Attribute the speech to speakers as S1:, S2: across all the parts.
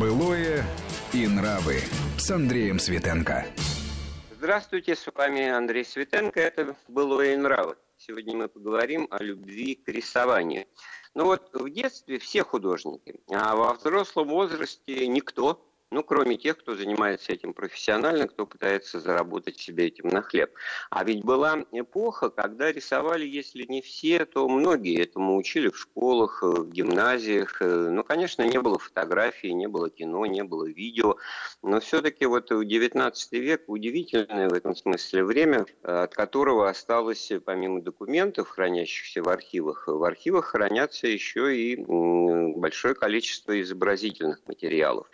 S1: Былое и нравы с Андреем Светенко.
S2: Здравствуйте, с вами Андрей Светенко. Это «Былое и нравы». Сегодня мы поговорим о любви к рисованию. Ну вот в детстве все художники, а во взрослом возрасте никто ну, кроме тех, кто занимается этим профессионально, кто пытается заработать себе этим на хлеб. А ведь была эпоха, когда рисовали, если не все, то многие этому учили в школах, в гимназиях. Ну, конечно, не было фотографий, не было кино, не было видео, но все-таки вот 19 век удивительное в этом смысле время, от которого осталось, помимо документов, хранящихся в архивах, в архивах хранятся еще и большое количество изобразительных материалов.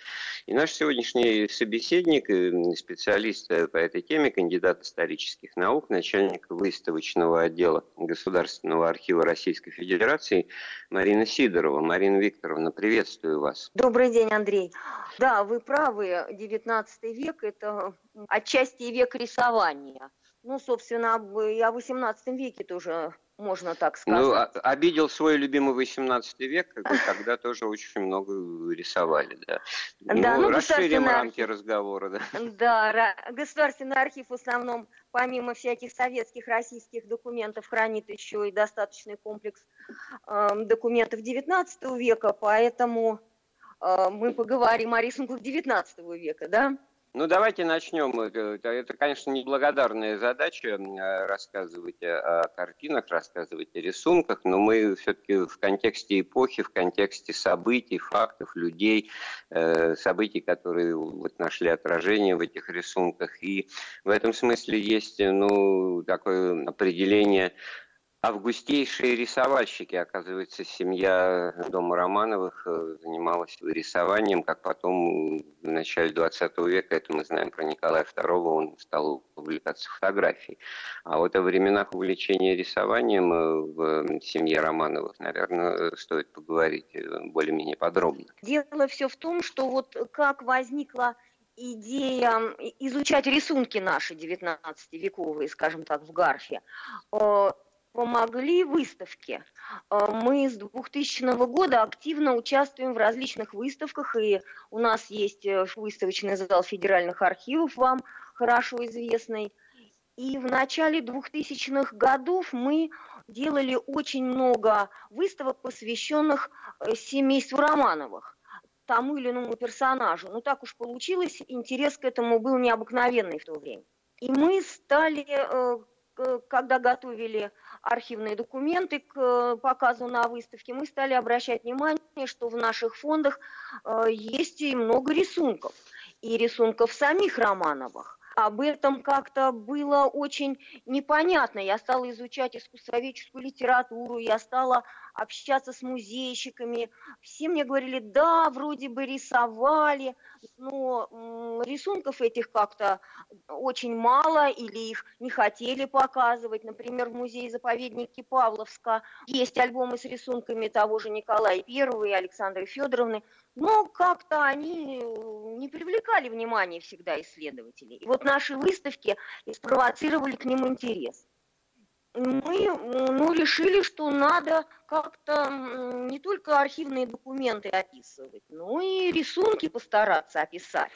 S2: И наш сегодняшний собеседник, э, специалист э, по этой теме, кандидат исторических наук, начальник выставочного отдела Государственного архива Российской Федерации Марина Сидорова. Марина Викторовна, приветствую вас.
S3: Добрый день, Андрей. Да, вы правы, 19 век – это отчасти век рисования. Ну, собственно, и о 18 веке тоже можно так сказать. Ну,
S2: обидел свой любимый 18 век, когда тоже очень много рисовали, да.
S3: Да, ну, ну
S2: расширим рамки разговора, да.
S3: Да, Государственный архив в основном, помимо всяких советских, российских документов, хранит еще и достаточный комплекс э, документов 19 века, поэтому э, мы поговорим о рисунках 19 века, да.
S2: Ну, давайте начнем. Это, конечно, неблагодарная задача рассказывать о картинах, рассказывать о рисунках, но мы все-таки в контексте эпохи, в контексте событий, фактов, людей, э, событий, которые вот нашли отражение в этих рисунках. И в этом смысле есть ну, такое определение августейшие рисовальщики. Оказывается, семья дома Романовых э, занималась рисованием, как потом в начале 20 века, это мы знаем про Николая II, он стал увлекаться фотографией. А вот о временах увлечения рисованием э, в семье Романовых, наверное, стоит поговорить э, более-менее подробно.
S3: Дело все в том, что вот как возникла идея изучать рисунки наши 19-вековые, скажем так, в Гарфе помогли выставке. А, мы с 2000 года активно участвуем в различных выставках, и у нас есть э, выставочный зал федеральных архивов, вам хорошо известный. И в начале 2000-х годов мы делали очень много выставок, посвященных э, семейству Романовых тому или иному персонажу. Ну так уж получилось, интерес к этому был необыкновенный в то время. И мы стали э, когда готовили архивные документы к показу на выставке, мы стали обращать внимание, что в наших фондах э, есть и много рисунков. И рисунков самих Романовых об этом как-то было очень непонятно. Я стала изучать искусствоведческую литературу, я стала общаться с музейщиками. Все мне говорили, да, вроде бы рисовали, но рисунков этих как-то очень мало или их не хотели показывать. Например, в музее-заповеднике Павловска есть альбомы с рисунками того же Николая I и Александры Федоровны, но как-то они не привлекали внимания всегда исследователей. И вот наши выставки спровоцировали к ним интерес мы ну, решили, что надо как-то не только архивные документы описывать, но и рисунки постараться описать.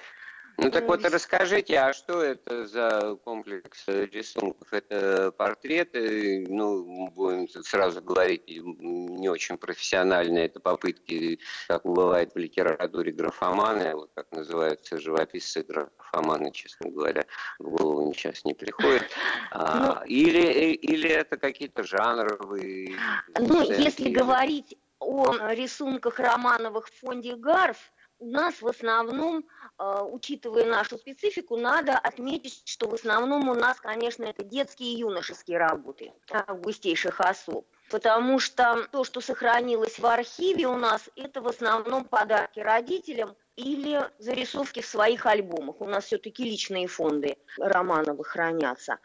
S2: Ну так вот расскажите, а что это за комплекс рисунков? Это портреты, ну, будем сразу говорить, не очень профессиональные, это попытки, как бывает в литературе, графоманы, вот как называются живописцы графоманы, честно говоря, в голову сейчас не приходит. А, ну, или, или это какие-то жанровые...
S3: Ну, если говорить о рисунках Романовых в фонде Гарф, нас в основном, а, учитывая нашу специфику, надо отметить, что в основном у нас, конечно, это детские и юношеские работы августейших особ. Потому что то, что сохранилось в архиве у нас, это в основном подарки родителям или зарисовки в своих альбомах. У нас все-таки личные фонды Романовых хранятся.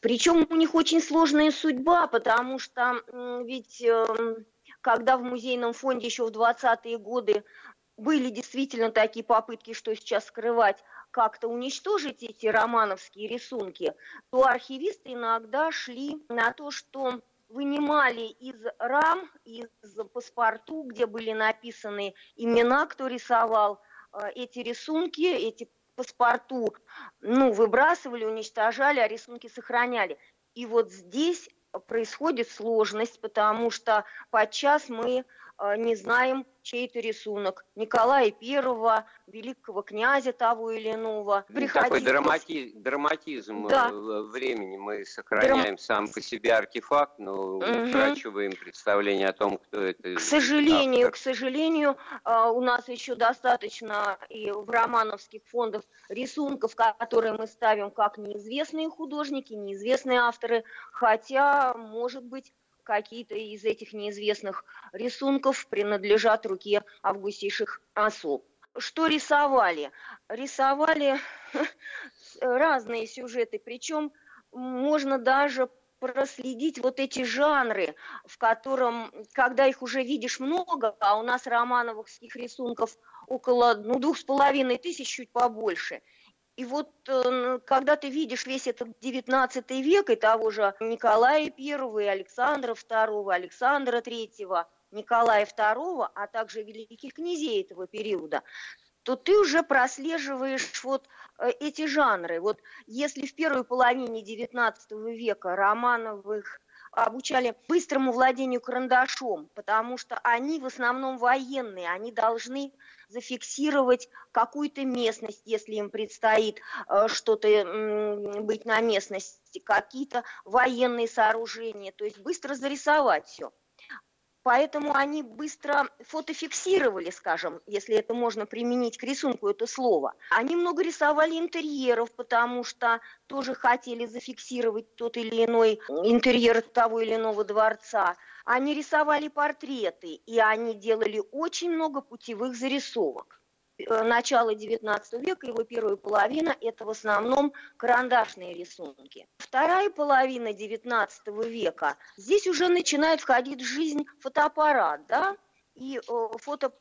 S3: Причем у них очень сложная судьба, потому что ведь эм, когда в музейном фонде еще в 20-е годы были действительно такие попытки, что сейчас скрывать, как-то уничтожить эти романовские рисунки, то архивисты иногда шли на то, что вынимали из рам, из паспорту, где были написаны имена, кто рисовал, эти рисунки, эти паспорту, ну, выбрасывали, уничтожали, а рисунки сохраняли. И вот здесь происходит сложность, потому что подчас мы э, не знаем, чей то рисунок. Николая Первого, великого князя того или иного.
S2: Приходилось... Такой драмати... драматизм да. Э, времени. Мы сохраняем Драм... сам по себе артефакт, но угу. утрачиваем представление о том, кто это.
S3: К сожалению, автор. к сожалению, э, у нас еще достаточно и в романовских фондах рисунков, которые мы ставим как неизвестные художники, неизвестные авторы, хотя, может быть, какие-то из этих неизвестных рисунков принадлежат руке августейших особ. Что рисовали? Рисовали разные сюжеты, причем можно даже проследить вот эти жанры, в котором, когда их уже видишь много, а у нас романовских рисунков около ну, двух с половиной тысяч, чуть побольше – и вот э, когда ты видишь весь этот 19 век и того же Николая I, Александра II, Александра III, Николая II, а также великих князей этого периода, то ты уже прослеживаешь вот э, эти жанры. Вот если в первой половине XIX века Романовых обучали быстрому владению карандашом, потому что они в основном военные, они должны зафиксировать какую-то местность, если им предстоит э, что-то быть на местности, какие-то военные сооружения, то есть быстро зарисовать все. Поэтому они быстро фотофиксировали, скажем, если это можно применить к рисунку это слово. Они много рисовали интерьеров, потому что тоже хотели зафиксировать тот или иной интерьер того или иного дворца. Они рисовали портреты, и они делали очень много путевых зарисовок. Э, начало XIX века, его первая половина – это в основном карандашные рисунки. Вторая половина XIX века, здесь уже начинает входить в жизнь фотоаппарат, да, и э, фото,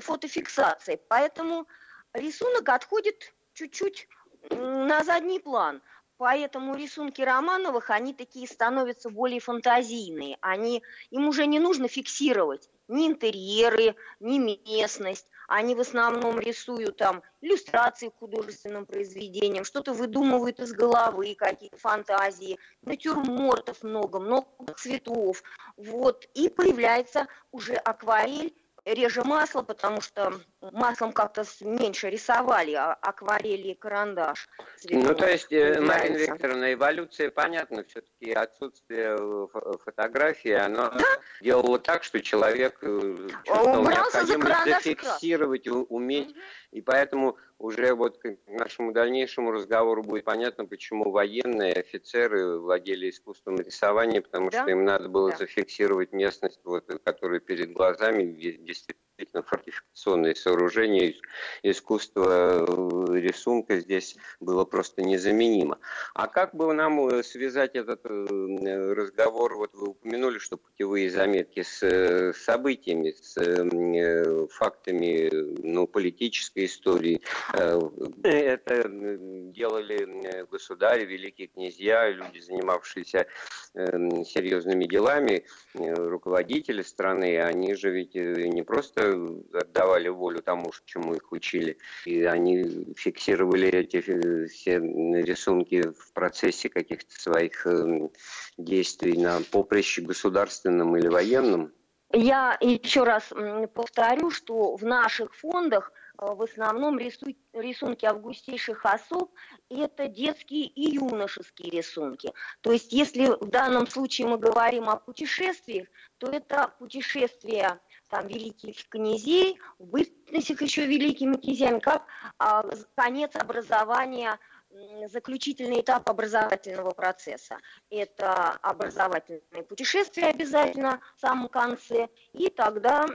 S3: фотофиксация. Поэтому рисунок отходит чуть-чуть на задний план. Поэтому рисунки Романовых, они такие становятся более фантазийные. Они, им уже не нужно фиксировать ни интерьеры, ни местность. Они в основном рисуют там иллюстрации к художественным произведениям, что-то выдумывают из головы, какие-то фантазии, натюрмортов много, много цветов. Вот. И появляется уже акварель, реже масло, потому что маслом как-то меньше рисовали, а акварели и карандаш.
S2: Ну, то есть, э, Марина Викторовна, эволюция, понятно, все-таки отсутствие э, фотографии, оно да? делало так, что человек э, чувствовал необходимость зафиксировать, уметь, угу. и поэтому уже вот к нашему дальнейшему разговору будет понятно, почему военные офицеры владели искусством рисования, потому да? что им надо было да. зафиксировать местность, вот, которая перед глазами действительно фортификационные сооружения, искусство э, рисунка здесь было просто незаменимо. А как бы нам э, связать этот э, разговор, вот вы упомянули, что путевые заметки с событиями, с фактами ну, политической истории, это делали государи, великие князья, люди, занимавшиеся серьезными делами, руководители страны, они же ведь не просто отдавали волю тому, чему их учили. И они фиксировали эти все рисунки в процессе каких-то своих эм, действий на поприще государственном или военном.
S3: Я еще раз повторю, что в наших фондах э, в основном рисунки августейших особ – это детские и юношеские рисунки. То есть если в данном случае мы говорим о путешествиях, то это путешествия там великих князей, в бытность еще великими князьями, как а, конец образования заключительный этап образовательного процесса. Это образовательное путешествие обязательно в самом конце, и тогда...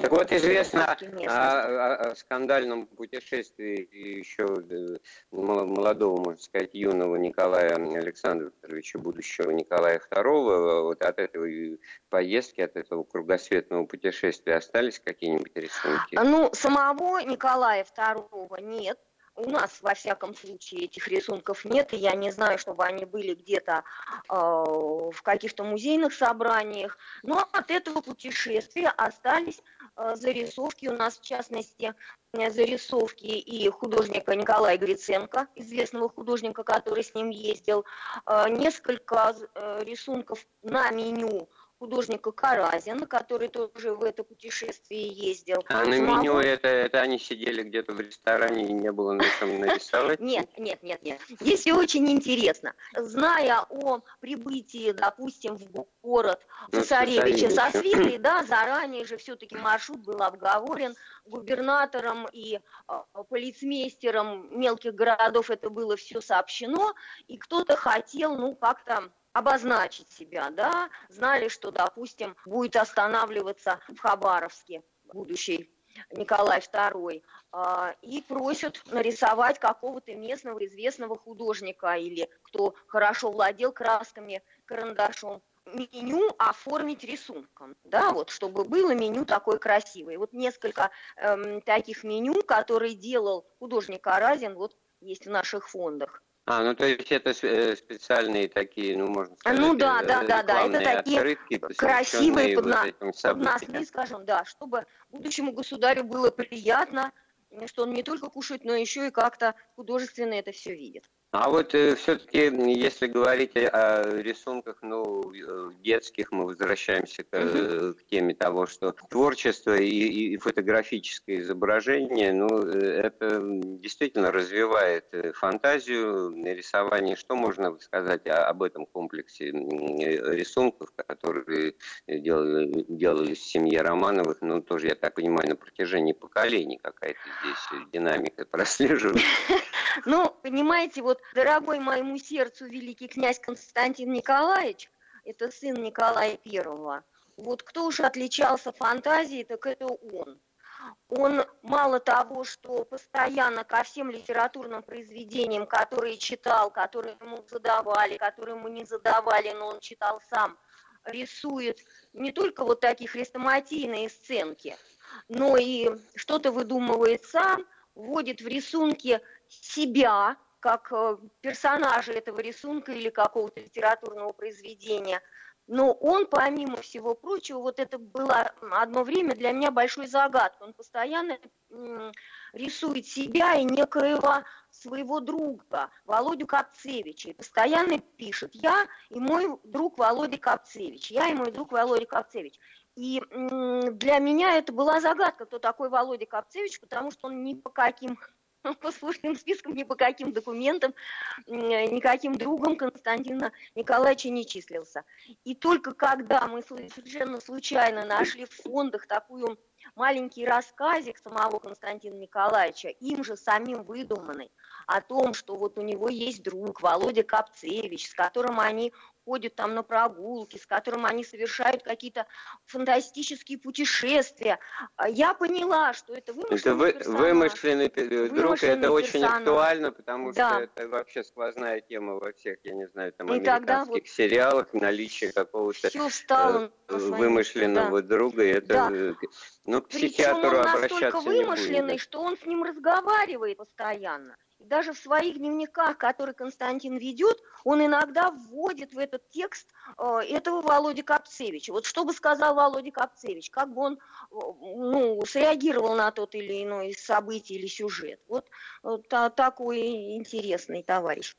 S2: Так вот, известно о, о, о скандальном путешествии еще э, молодого, можно сказать, юного Николая Александровича, будущего Николая II. Вот от этой поездки, от этого кругосветного путешествия остались какие-нибудь рисунки?
S3: Ну, самого Николая II нет, у нас, во всяком случае, этих рисунков нет, и я не знаю, чтобы они были где-то э, в каких-то музейных собраниях. Но от этого путешествия остались э, зарисовки. У нас, в частности, зарисовки и художника Николая Гриценко, известного художника, который с ним ездил, э, несколько рисунков на меню художника Каразина, который тоже в это путешествие ездил.
S2: А на меню это, это они сидели где-то в ресторане и не было на чем нарисовать?
S3: Нет, нет, нет, нет. Здесь все очень интересно. Зная о прибытии, допустим, в город ну, цесаревича со свитой, да, заранее же все-таки маршрут был обговорен губернатором и э, полицмейстером мелких городов это было все сообщено, и кто-то хотел, ну, как-то обозначить себя, да, знали, что, допустим, будет останавливаться в Хабаровске будущий Николай II, а, и просят нарисовать какого-то местного известного художника или кто хорошо владел красками, карандашом, меню оформить рисунком, да, вот, чтобы было меню такое красивое. Вот несколько эм, таких меню, которые делал художник Аразин, вот есть в наших фондах.
S2: А, ну то есть это э, специальные такие, ну можно сказать,
S3: ну да, да, да, да, это такие красивые под, на, под носки, скажем, да, чтобы будущему государю было приятно, что он не только кушает, но еще и как-то художественно это все видит.
S2: А вот э, все-таки, если говорить о рисунках, ну, э, детских, мы возвращаемся к, э, к теме того, что творчество и, и фотографическое изображение, ну, э, это действительно развивает фантазию, рисование. Что можно сказать об этом комплексе рисунков, которые делали, делались в семье Романовых, ну, тоже, я так понимаю, на протяжении поколений какая-то здесь динамика прослеживается?
S3: Ну, понимаете, вот дорогой моему сердцу великий князь Константин Николаевич, это сын Николая Первого, вот кто уж отличался фантазией, так это он. Он мало того, что постоянно ко всем литературным произведениям, которые читал, которые ему задавали, которые ему не задавали, но он читал сам, рисует не только вот такие хрестоматийные сценки, но и что-то выдумывает сам, вводит в рисунки себя, как э, персонажа этого рисунка или какого-то литературного произведения. Но он, помимо всего прочего, вот это было одно время для меня большой загадкой. Он постоянно рисует себя и некоего своего друга, Володю Капцевича, и постоянно пишет «Я и мой друг Володя Капцевич», «Я и мой друг Володя Капцевич». И для меня это была загадка, кто такой Володя Капцевич, потому что он ни по каким по служебным спискам, ни по каким документам, никаким другом Константина Николаевича не числился. И только когда мы совершенно случайно нашли в фондах такую маленький рассказик самого Константина Николаевича, им же самим выдуманный, о том, что вот у него есть друг Володя Капцевич, с которым они ходят там на прогулки, с которым они совершают какие-то фантастические путешествия. А я поняла, что это вымышленный это
S2: вы, Вымышленный друг, вымышленный это очень актуально, потому да. что это вообще сквозная тема во всех, я не знаю, там, американских вот сериалах, наличие какого-то э, вымышленного да. друга. Это, да.
S3: Ну, к психиатру он настолько вымышленный, что он с ним разговаривает постоянно даже в своих дневниках, которые Константин ведет, он иногда вводит в этот текст э, этого Володи Капцевича. Вот что бы сказал Володя Капцевич, как бы он э, ну, среагировал на тот или иной событие или сюжет. Вот, вот такой интересный товарищ.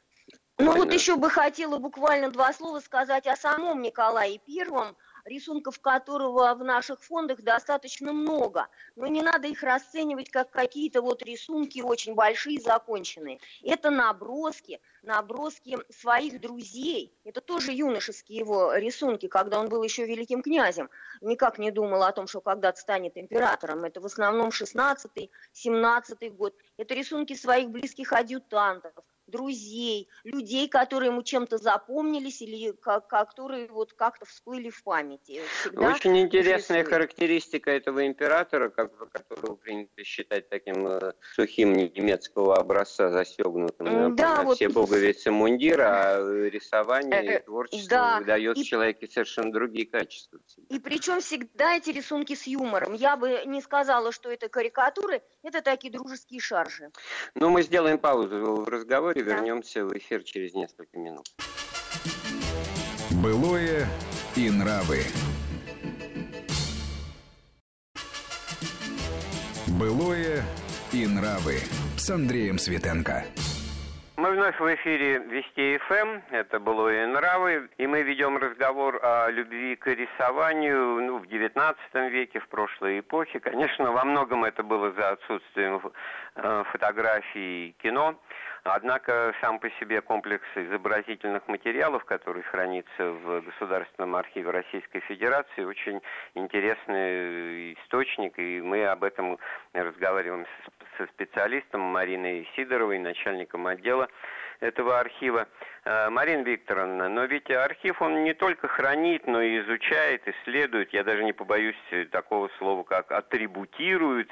S3: Ну вот еще бы хотела буквально два слова сказать о самом Николае Первом, рисунков которого в наших фондах достаточно много. Но не надо их расценивать как какие-то вот рисунки очень большие, законченные. Это наброски, наброски своих друзей. Это тоже юношеские его рисунки, когда он был еще великим князем. Никак не думал о том, что когда-то станет императором. Это в основном 16-17 год. Это рисунки своих близких адъютантов, друзей, людей, которые ему чем-то запомнились или которые вот как-то всплыли в памяти.
S2: Всегда Очень интересная характеристика этого императора, как, которого принято считать таким э, сухим немецкого образца, застегнутым да, на вот... все пуговицы мундира, а рисование и э, творчество да. выдает и... человеке совершенно другие качества.
S3: И причем всегда эти рисунки с юмором. Я бы не сказала, что это карикатуры, это такие дружеские шаржи.
S2: Ну, мы сделаем паузу в разговоре, да. вернемся в эфир через несколько минут.
S1: Былое и нравы. Былое и нравы с Андреем Светенко.
S2: Мы вновь в эфире Вести ФМ, это было и нравы, и мы ведем разговор о любви к рисованию ну, в XIX веке, в прошлой эпохе. Конечно, во многом это было за отсутствием э, фотографий и кино. Однако сам по себе комплекс изобразительных материалов, который хранится в Государственном архиве Российской Федерации, очень интересный источник, и мы об этом разговариваем со специалистом Мариной Сидоровой, начальником отдела этого архива. Э, Марина Викторовна, но ведь архив, он не только хранит, но и изучает, исследует, я даже не побоюсь такого слова, как атрибутирует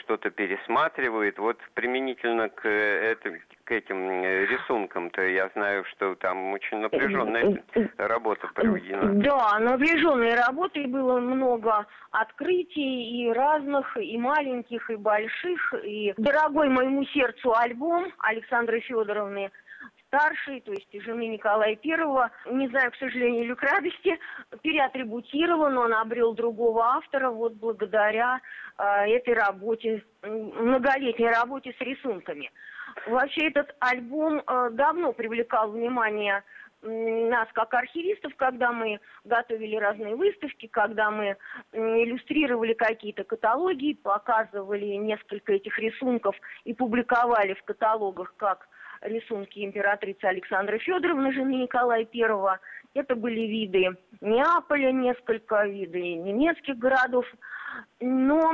S2: что-то пересматривает. Вот применительно к, э, это, к этим э, рисункам-то я знаю, что там очень напряженная работа проведена.
S3: Да, напряженной работы было много открытий и разных, и маленьких, и больших. И дорогой моему сердцу альбом Александры Федоровны старшей, то есть жены Николая Первого, не знаю, к сожалению или к радости, переатрибутирован, он обрел другого автора вот благодаря э, этой работе, многолетней работе с рисунками. Вообще этот альбом э, давно привлекал внимание нас как архивистов, когда мы готовили разные выставки, когда мы иллюстрировали какие-то каталоги, показывали несколько этих рисунков и публиковали в каталогах как рисунки императрицы Александры Федоровны, жены Николая I. Это были виды Неаполя, несколько виды немецких городов. Но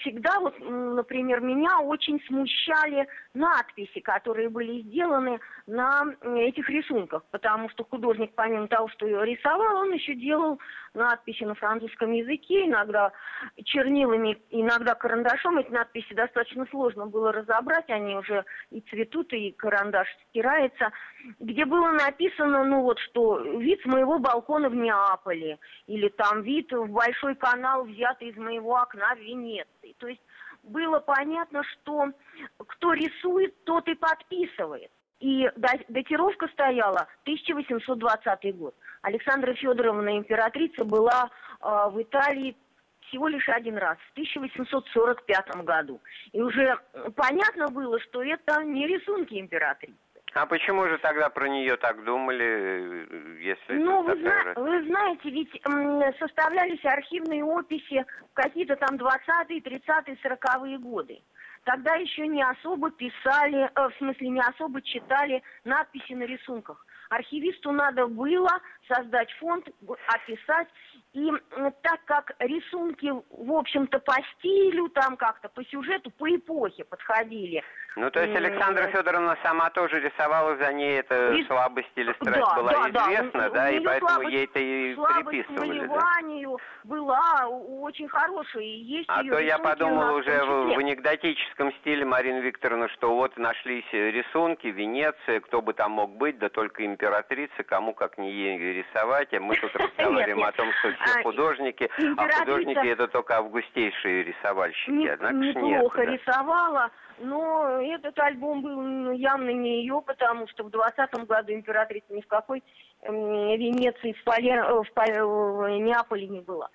S3: всегда, вот, например, меня очень смущали надписи, которые были сделаны на этих рисунках, потому что художник, помимо того, что рисовал, он еще делал надписи на французском языке, иногда чернилами, иногда карандашом. Эти надписи достаточно сложно было разобрать, они уже и цветут, и карандаш стирается, где было написано, ну вот, что вид с моего балкона в Неаполе, или там вид в большой канал, взятый из моего окна в Венеции. То есть было понятно, что кто рисует, тот и подписывает. И датировка стояла 1820 год. Александра Федоровна, императрица, была э, в Италии всего лишь один раз, в 1845 году. И уже понятно было, что это не рисунки императрицы.
S2: А почему же тогда про нее так думали, если...
S3: Ну, вы, зна- вы знаете, ведь м, составлялись архивные описи в какие-то там 20-е, 30-е, 40-е годы. Тогда еще не особо писали, э, в смысле не особо читали надписи на рисунках. Архивисту надо было создать фонд, описать. И так как рисунки, в общем-то, по стилю, там как-то по сюжету, по эпохе подходили.
S2: Ну, то есть Александра Федоровна сама тоже рисовала, за ней эта Рис... слабость или страсть да, была да, известна, да, да и поэтому слабость, ей это и приписывали.
S3: Слабость да? была очень хорошая, и есть
S2: А то я подумал уже в, в анекдотическом стиле, Марина Викторовна, что вот нашлись рисунки, Венеция, кто бы там мог быть, да только императрица, кому как не ей рисовать, а мы тут разговариваем о том, что все а, художники, а художники это только августейшие рисовальщики, однако
S3: Неплохо рисовала, но этот альбом был ну, явно не ее, потому что в 20 году императрица ни в какой Венеции, в, Поле, в, в Неаполе не была.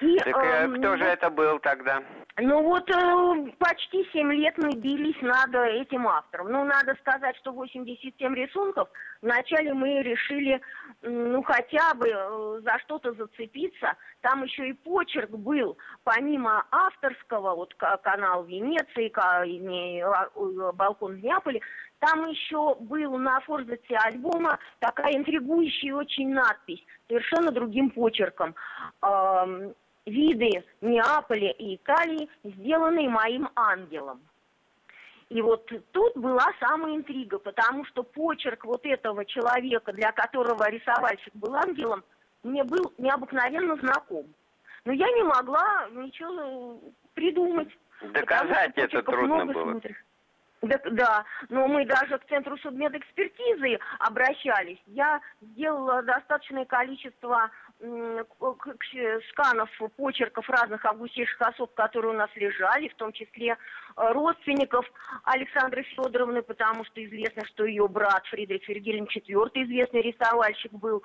S2: И, так э, кто ну, же это был тогда?
S3: Ну вот э, почти 7 лет мы бились над этим автором. Ну, надо сказать, что 87 рисунков. Вначале мы решили, ну, хотя бы э, за что-то зацепиться. Там еще и почерк был, помимо авторского, вот канал Венеции, балкон в Неаполе, там еще был на форзаце альбома такая интригующая очень надпись, совершенно другим почерком. Эм, виды Неаполя и Италии, сделанные моим ангелом. И вот тут была самая интрига, потому что почерк вот этого человека, для которого рисовальщик был ангелом, мне был необыкновенно знаком. Но я не могла ничего придумать.
S2: Доказать это трудно было.
S3: Смотришь. Да, да, но мы даже к Центру судмедэкспертизы обращались. Я сделала достаточное количество сканов, почерков разных августейших особ, которые у нас лежали, в том числе э, родственников Александры Федоровны, потому что известно, что ее брат Фридрих Вильгельм IV, известный рисовальщик был.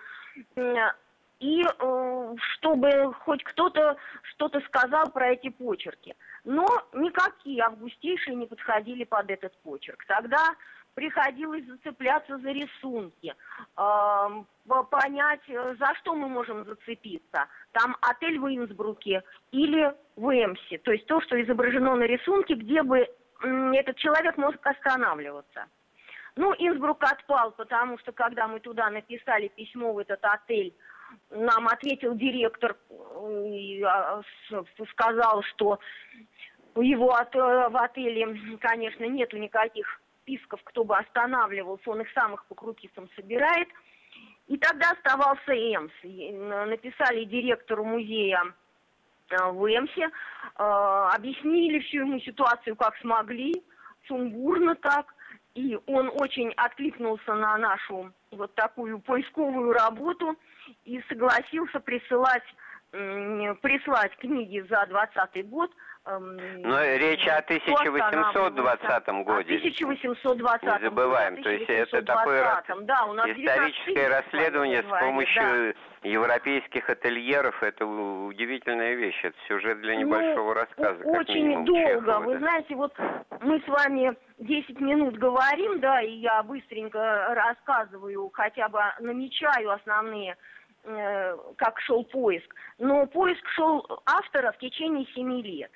S3: И э, чтобы хоть кто-то что-то сказал про эти почерки. Но никакие августейшие не подходили под этот почерк. Тогда приходилось зацепляться за рисунки, э, понять, за что мы можем зацепиться. Там отель в Инсбруке или в Эмсе, то есть то, что изображено на рисунке, где бы этот человек мог останавливаться. Ну, Инсбрук отпал, потому что когда мы туда написали письмо в этот отель, нам ответил директор и а, сказал, что его от, в отеле, конечно, нету никаких списков, кто бы останавливался, он их самых по крупицам собирает. И тогда оставался Эмс. Написали директору музея э, в Эмсе, э, объяснили всю ему ситуацию, как смогли, сумбурно так. И он очень откликнулся на нашу вот такую поисковую работу и согласился присылать, прислать книги за 2020 год –
S2: Но речь о 1820 годе.
S3: 1820
S2: Не забываем, то есть это такое
S3: да, у нас
S2: историческое расследование с помощью да. европейских ательеров. Это удивительная вещь, это сюжет для ну, небольшого ну, рассказа.
S3: Очень минимум, долго. Чехова, Вы да. знаете, вот мы с вами 10 минут говорим, да, и я быстренько рассказываю, хотя бы намечаю основные э, как шел поиск. Но поиск шел автора в течение семи лет.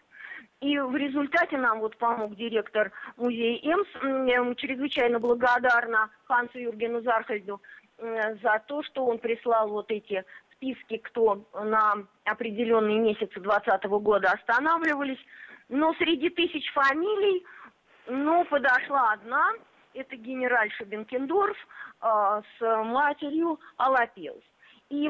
S3: И в результате нам вот помог директор музея ЭМС. Я чрезвычайно благодарна Хансу Юргену Зархальду за то, что он прислал вот эти списки, кто на определенные месяцы 2020 года останавливались. Но среди тысяч фамилий, ну, подошла одна, это генеральша Бенкендорф э, с матерью Алапелс. И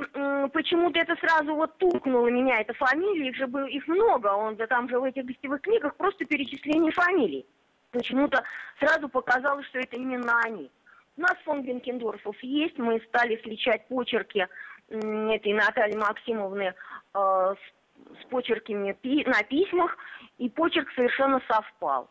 S3: почему-то это сразу вот тукнуло меня, эта фамилия, их же было, их много, он да там же в этих гостевых книгах просто перечисление фамилий. Почему-то сразу показалось, что это именно они. У нас фонд Бенкендорфов есть, мы стали сличать почерки этой Натальи Максимовны э, с, с почерками пи на письмах, и почерк совершенно совпал.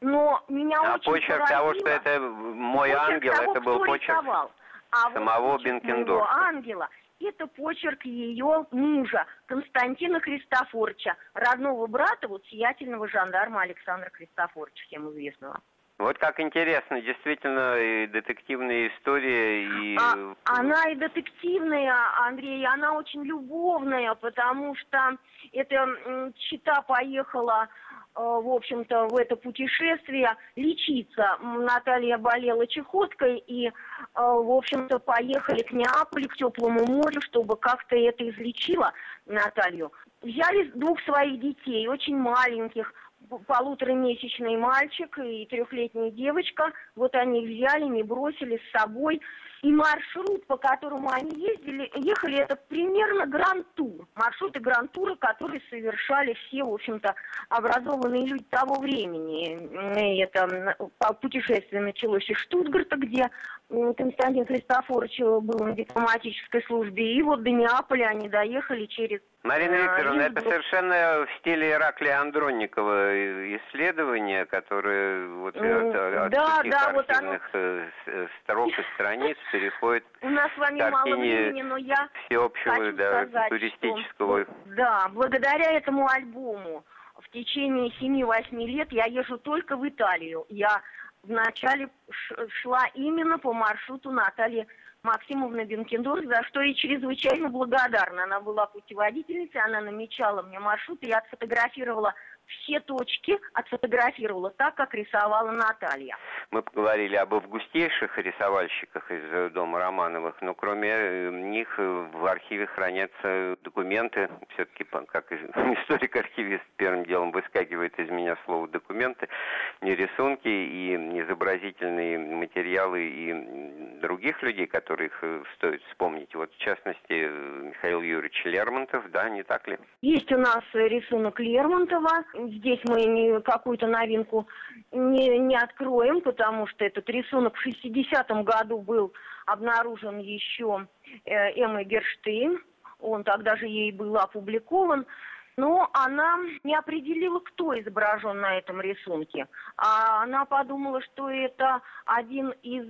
S3: Но меня
S2: а
S3: очень
S2: почерк
S3: поразило,
S2: того, что это мой ангел, того, это был почерк рисовал. а самого вот Бенкендорфа.
S3: ангела – это почерк ее мужа, Константина Христофоровича, родного брата вот сиятельного жандарма Александра Христофоровича, всем известного.
S2: Вот как интересно, действительно, и детективная история, и...
S3: А, она и детективная, Андрей, она очень любовная, потому что эта чита поехала в общем-то, в это путешествие лечиться. Наталья болела чехоткой, и, э, в общем-то, поехали к Неаполю, к теплому морю, чтобы как-то это излечило Наталью. Взяли двух своих детей, очень маленьких, полуторамесячный мальчик и трехлетняя девочка. Вот они взяли, не бросили с собой. И маршрут, по которому они ездили, ехали, это примерно гранд-тур. Маршруты гранд-тура, которые совершали все, в общем-то, образованные люди того времени. И это путешествие началось из Штутгарта, где Константин Христофорович был на дипломатической службе. И вот до Неаполя они доехали через
S2: Марина а, Викторовна, это совершенно в стиле Ираклия Андронникова исследование, которое вот от,
S3: да, от да, вот оно...
S2: Э, строк и страниц переходит
S3: У нас с вами мало времени, но я
S2: всеобщего, да,
S3: сказать,
S2: туристического.
S3: Что, да, благодаря этому альбому в течение 7-8 лет я езжу только в Италию. Я вначале шла именно по маршруту Натальи Максимовна Бенкендорф, за что ей чрезвычайно благодарна. Она была путеводительницей, она намечала мне маршрут, и я отфотографировала все точки отфотографировала так, как рисовала Наталья.
S2: Мы поговорили об августейших рисовальщиках из э, дома Романовых, но кроме э, них э, в архиве хранятся документы. Все-таки, как историк-архивист, первым делом выскакивает из меня слово документы, не рисунки и изобразительные материалы и других людей, которых стоит вспомнить. Вот, в частности, Михаил Юрьевич Лермонтов, да, не так ли?
S3: Есть у нас рисунок Лермонтова. Здесь мы какую-то новинку не, не откроем, потому что этот рисунок в 60-м году был обнаружен еще э, Эммой Герштейн. Он тогда же ей был опубликован. Но она не определила, кто изображен на этом рисунке. А она подумала, что это один из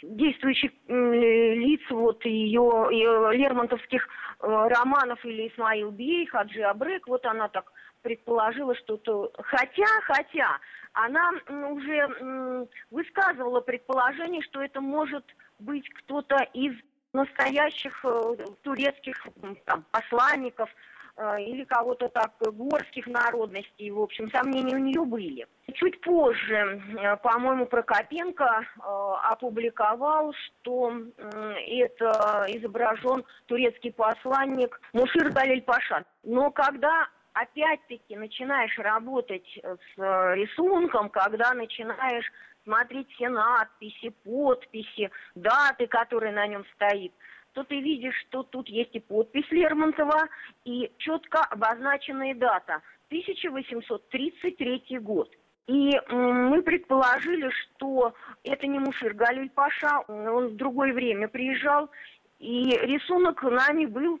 S3: действующих лиц вот ее, ее лермонтовских э, романов или Исмаил Бей, Хаджи Абрек. Вот она так предположила что-то. Хотя, хотя, она уже высказывала предположение, что это может быть кто-то из настоящих э, турецких там, посланников э, или кого-то так горских народностей. В общем, сомнения у нее были. Чуть позже, э, по-моему, Прокопенко опубликовал, что это изображен турецкий посланник Мушир Галель Паша. Но когда опять-таки начинаешь работать с э, рисунком, когда начинаешь смотреть все надписи, подписи, даты, которые на нем стоит, то ты видишь, что тут есть и подпись Лермонтова, и четко обозначенная дата – 1833 год. И мы предположили, что это не Мушир Галюль Паша, он в другое время приезжал, и рисунок нами был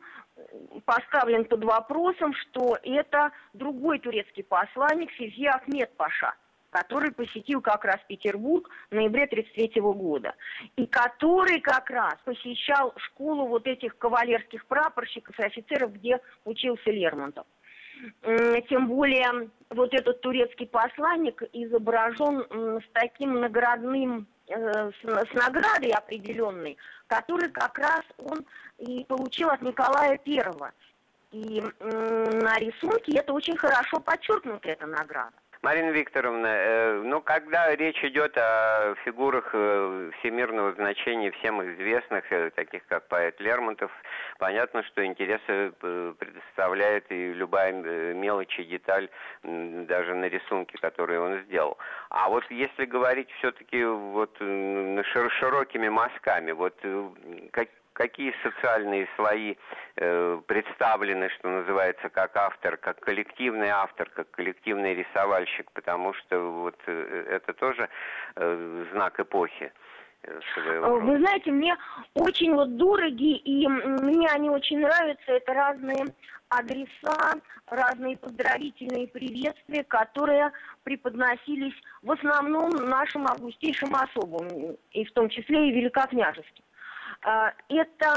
S3: поставлен под вопросом, что это другой турецкий посланник Физи Ахмед Паша, который посетил как раз Петербург в ноябре 1933 года, и который как раз посещал школу вот этих кавалерских прапорщиков и офицеров, где учился Лермонтов. Тем более вот этот турецкий посланник изображен с таким наградным Э, с, наградой определенной, который как раз он и получил от Николая Первого. И на рисунке это очень хорошо подчеркнута, эта награда.
S2: Марина Викторовна, э, ну, когда речь идет о фигурах э, всемирного значения, всем известных, э, таких как поэт Лермонтов, понятно, что интересы предоставляет и любая мелочь и деталь, даже на рисунке, которые он сделал. А вот если говорить все-таки вот широкими мазками, вот как, какие социальные слои э, представлены, что называется, как автор, как коллективный автор, как коллективный рисовальщик, потому что вот э, это тоже э, знак эпохи.
S3: Э, вы знаете, мне очень вот дороги, и мне они очень нравятся. Это разные адреса, разные поздравительные приветствия, которые преподносились в основном нашим августейшим особам, и в том числе и великокняжеским. А, это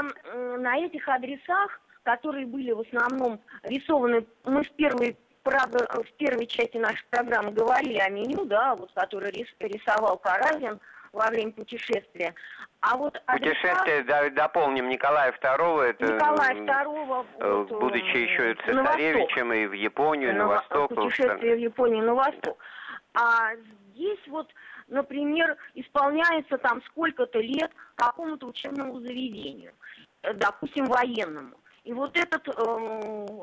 S3: на этих адресах, которые были в основном рисованы, мы в первой правда, в первой части нашей программы говорили о меню, да, вот который рисовал Каразин во время путешествия.
S2: А вот Путешествие, адреса... дополним, Николая II, это,
S3: Николая II,
S2: вот, э, будучи еще цесаревичем и в Японию, на, на восток.
S3: Путешествие в Японию на восток. А здесь вот например, исполняется там сколько-то лет какому-то учебному заведению, э, допустим, военному. И вот этот э,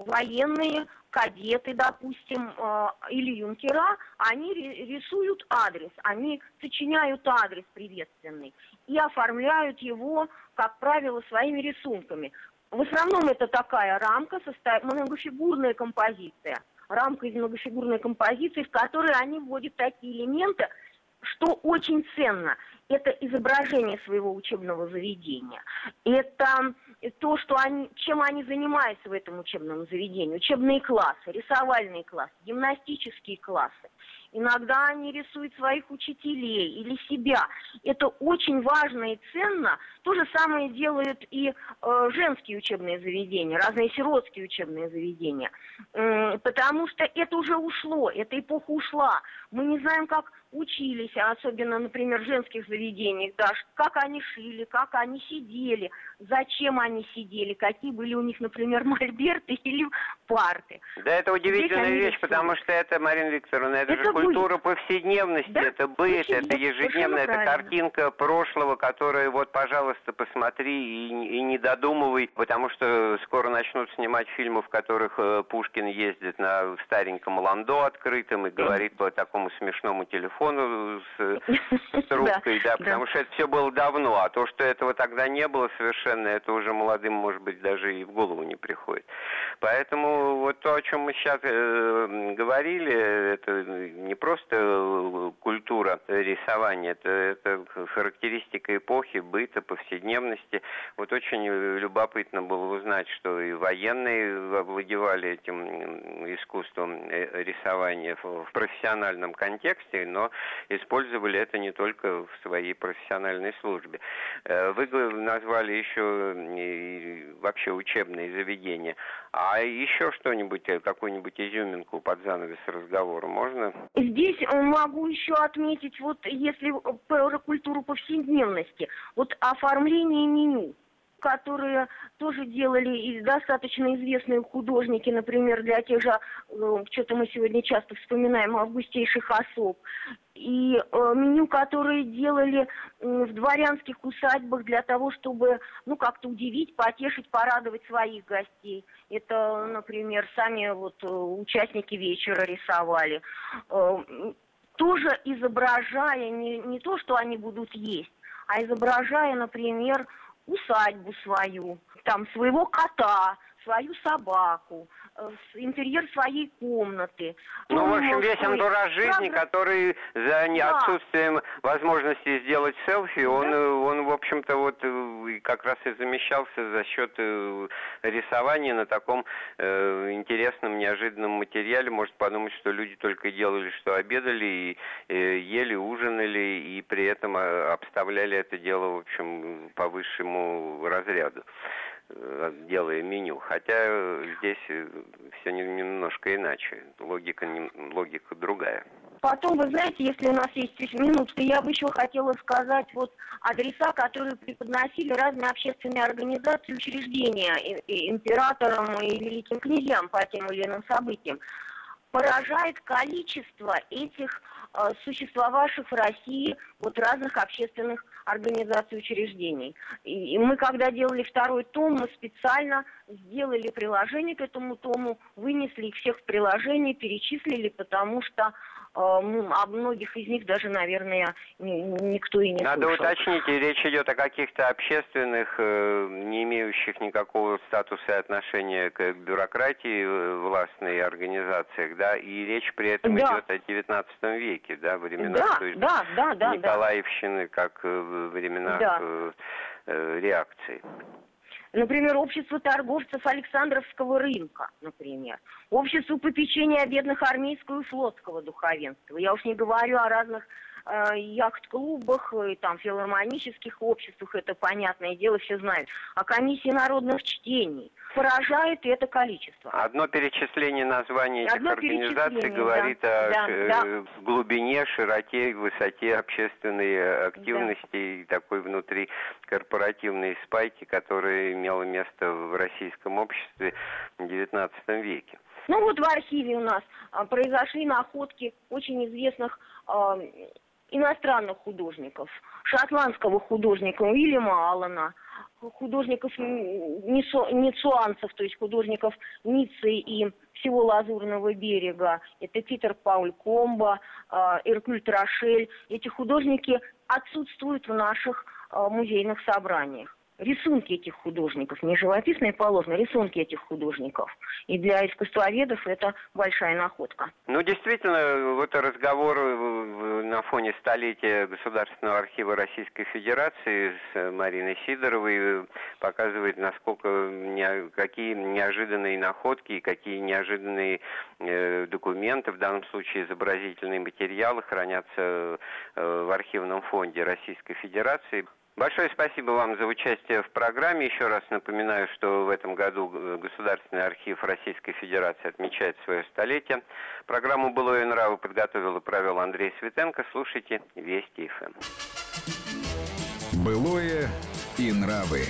S3: военные кадеты, допустим, э, или юнкера, они рисуют адрес, они сочиняют адрес приветственный и оформляют его, как правило, своими рисунками. В основном это такая рамка, состав... многофигурная композиция. Рамка из многофигурной композиции, в которой они вводят такие элементы, что очень ценно, это изображение своего учебного заведения. Это то, что они, чем они занимаются в этом учебном заведении. Учебные классы, рисовальные классы, гимнастические классы. Иногда они рисуют своих учителей или себя. Это очень важно и ценно. То же самое делают и э, женские учебные заведения, разные сиротские учебные заведения. Э, потому что это уже ушло, эта эпоха ушла. Мы не знаем, как учились, а особенно, например, в женских заведениях, да, как они шили, как они сидели, зачем они сидели, какие были у них, например, мольберты или парты.
S2: Да, это удивительная вещь, рисуют. потому что это, Марина Викторовна, это, это же культура повседневности, да? это быт, это ежедневная, это картинка прошлого, которая вот, пожалуйста, посмотри и, и не додумывай, потому что скоро начнут снимать фильмы, в которых э, Пушкин ездит на стареньком ландо открытом и говорит по такому смешному телефону с, с трубкой, да, потому что это все было давно, а то, что этого тогда не было совершенно, это уже молодым, может быть, даже и в голову не приходит. Поэтому вот то, о чем мы сейчас э, говорили, это не просто э, культура рисования, это, это характеристика эпохи, быта, повседневности. Вот очень любопытно было узнать, что и военные овладевали этим искусством э, рисования в профессиональном контексте, но использовали это не только в своей профессиональной службе. Э, вы назвали еще вообще учебные заведения. А еще что-нибудь, э, какую-нибудь изюминку под занавес разговора можно?
S3: Здесь могу еще отметить, вот если про культуру повседневности, вот оформление меню которые тоже делали и достаточно известные художники, например, для тех же, э, что-то мы сегодня часто вспоминаем, августейших особ, и э, меню, которые делали в дворянских усадьбах для того, чтобы, ну, как-то удивить, потешить, порадовать своих гостей. Это, например, сами вот э, участники вечера рисовали. Тоже изображая не, не то, что они будут есть, а изображая, например, усадьбу свою, там своего кота, свою собаку, э, интерьер своей комнаты.
S2: Ну, в общем, весь антураж жизни, Правда? который за да. отсутствием возможности сделать селфи, да. он, он, в общем-то, вот э, как раз и замещался за счет э, рисования на таком э, интересном, неожиданном материале. Может подумать, что люди только делали, что обедали, и э, ели, ужинали, и при этом обставляли это дело, в общем, по высшему разряду. Делая меню. Хотя здесь э, все немножко иначе. Логика, логика другая.
S3: Потом, вы знаете, если у нас есть минутка, я бы еще хотела сказать вот адреса, которые преподносили разные общественные организации, учреждения императорам и великим князьям по тем или иным событиям. Поражает количество этих э, существовавших в России вот разных общественных организаций учреждений. И, мы, когда делали второй том, мы специально сделали приложение к этому тому, вынесли их всех в приложение, перечислили, потому что о многих из них даже, наверное, никто и не
S2: Надо
S3: слышал.
S2: уточнить, речь идет о каких-то общественных, э, не имеющих никакого статуса и отношения к бюрократии э, властной организациях, да, и речь при этом да. идет о 19 веке, да, времена
S3: да, да, да, да,
S2: Николаевщины, да. как э, в временах да. реакции.
S3: Например, общество торговцев Александровского рынка, например. Общество попечения бедных армейского и флотского духовенства. Я уж не говорю о разных яхт-клубах, и там филармонических обществах, это понятное дело, все знают, о комиссии народных чтений. Поражает это количество.
S2: Одно перечисление названий этих Одно организаций говорит да, о да, да. глубине, широте, высоте общественной активности да. и такой внутри корпоративной спайки, которая имела место в российском обществе в XIX веке.
S3: Ну вот в архиве у нас а, произошли находки очень известных а, иностранных художников, шотландского художника Уильяма Аллана, художников ницуанцев, то есть художников Ниццы и всего Лазурного берега. Это Питер Пауль Комбо, а, Эркюль Трошель. Эти художники отсутствуют в наших а, музейных собраниях рисунки этих художников, не живописные полотна, рисунки этих художников. И для искусствоведов это большая находка.
S2: Ну, действительно, вот разговор на фоне столетия Государственного архива Российской Федерации с Мариной Сидоровой показывает, насколько какие неожиданные находки и какие неожиданные э, документы, в данном случае изобразительные материалы, хранятся э, в архивном фонде Российской Федерации. Большое спасибо вам за участие в программе. Еще раз напоминаю, что в этом году Государственный архив Российской Федерации отмечает свое столетие. Программу «Былое нравы» подготовил и провел Андрей Светенко. Слушайте Вести ФМ.
S1: «Былое и нравы»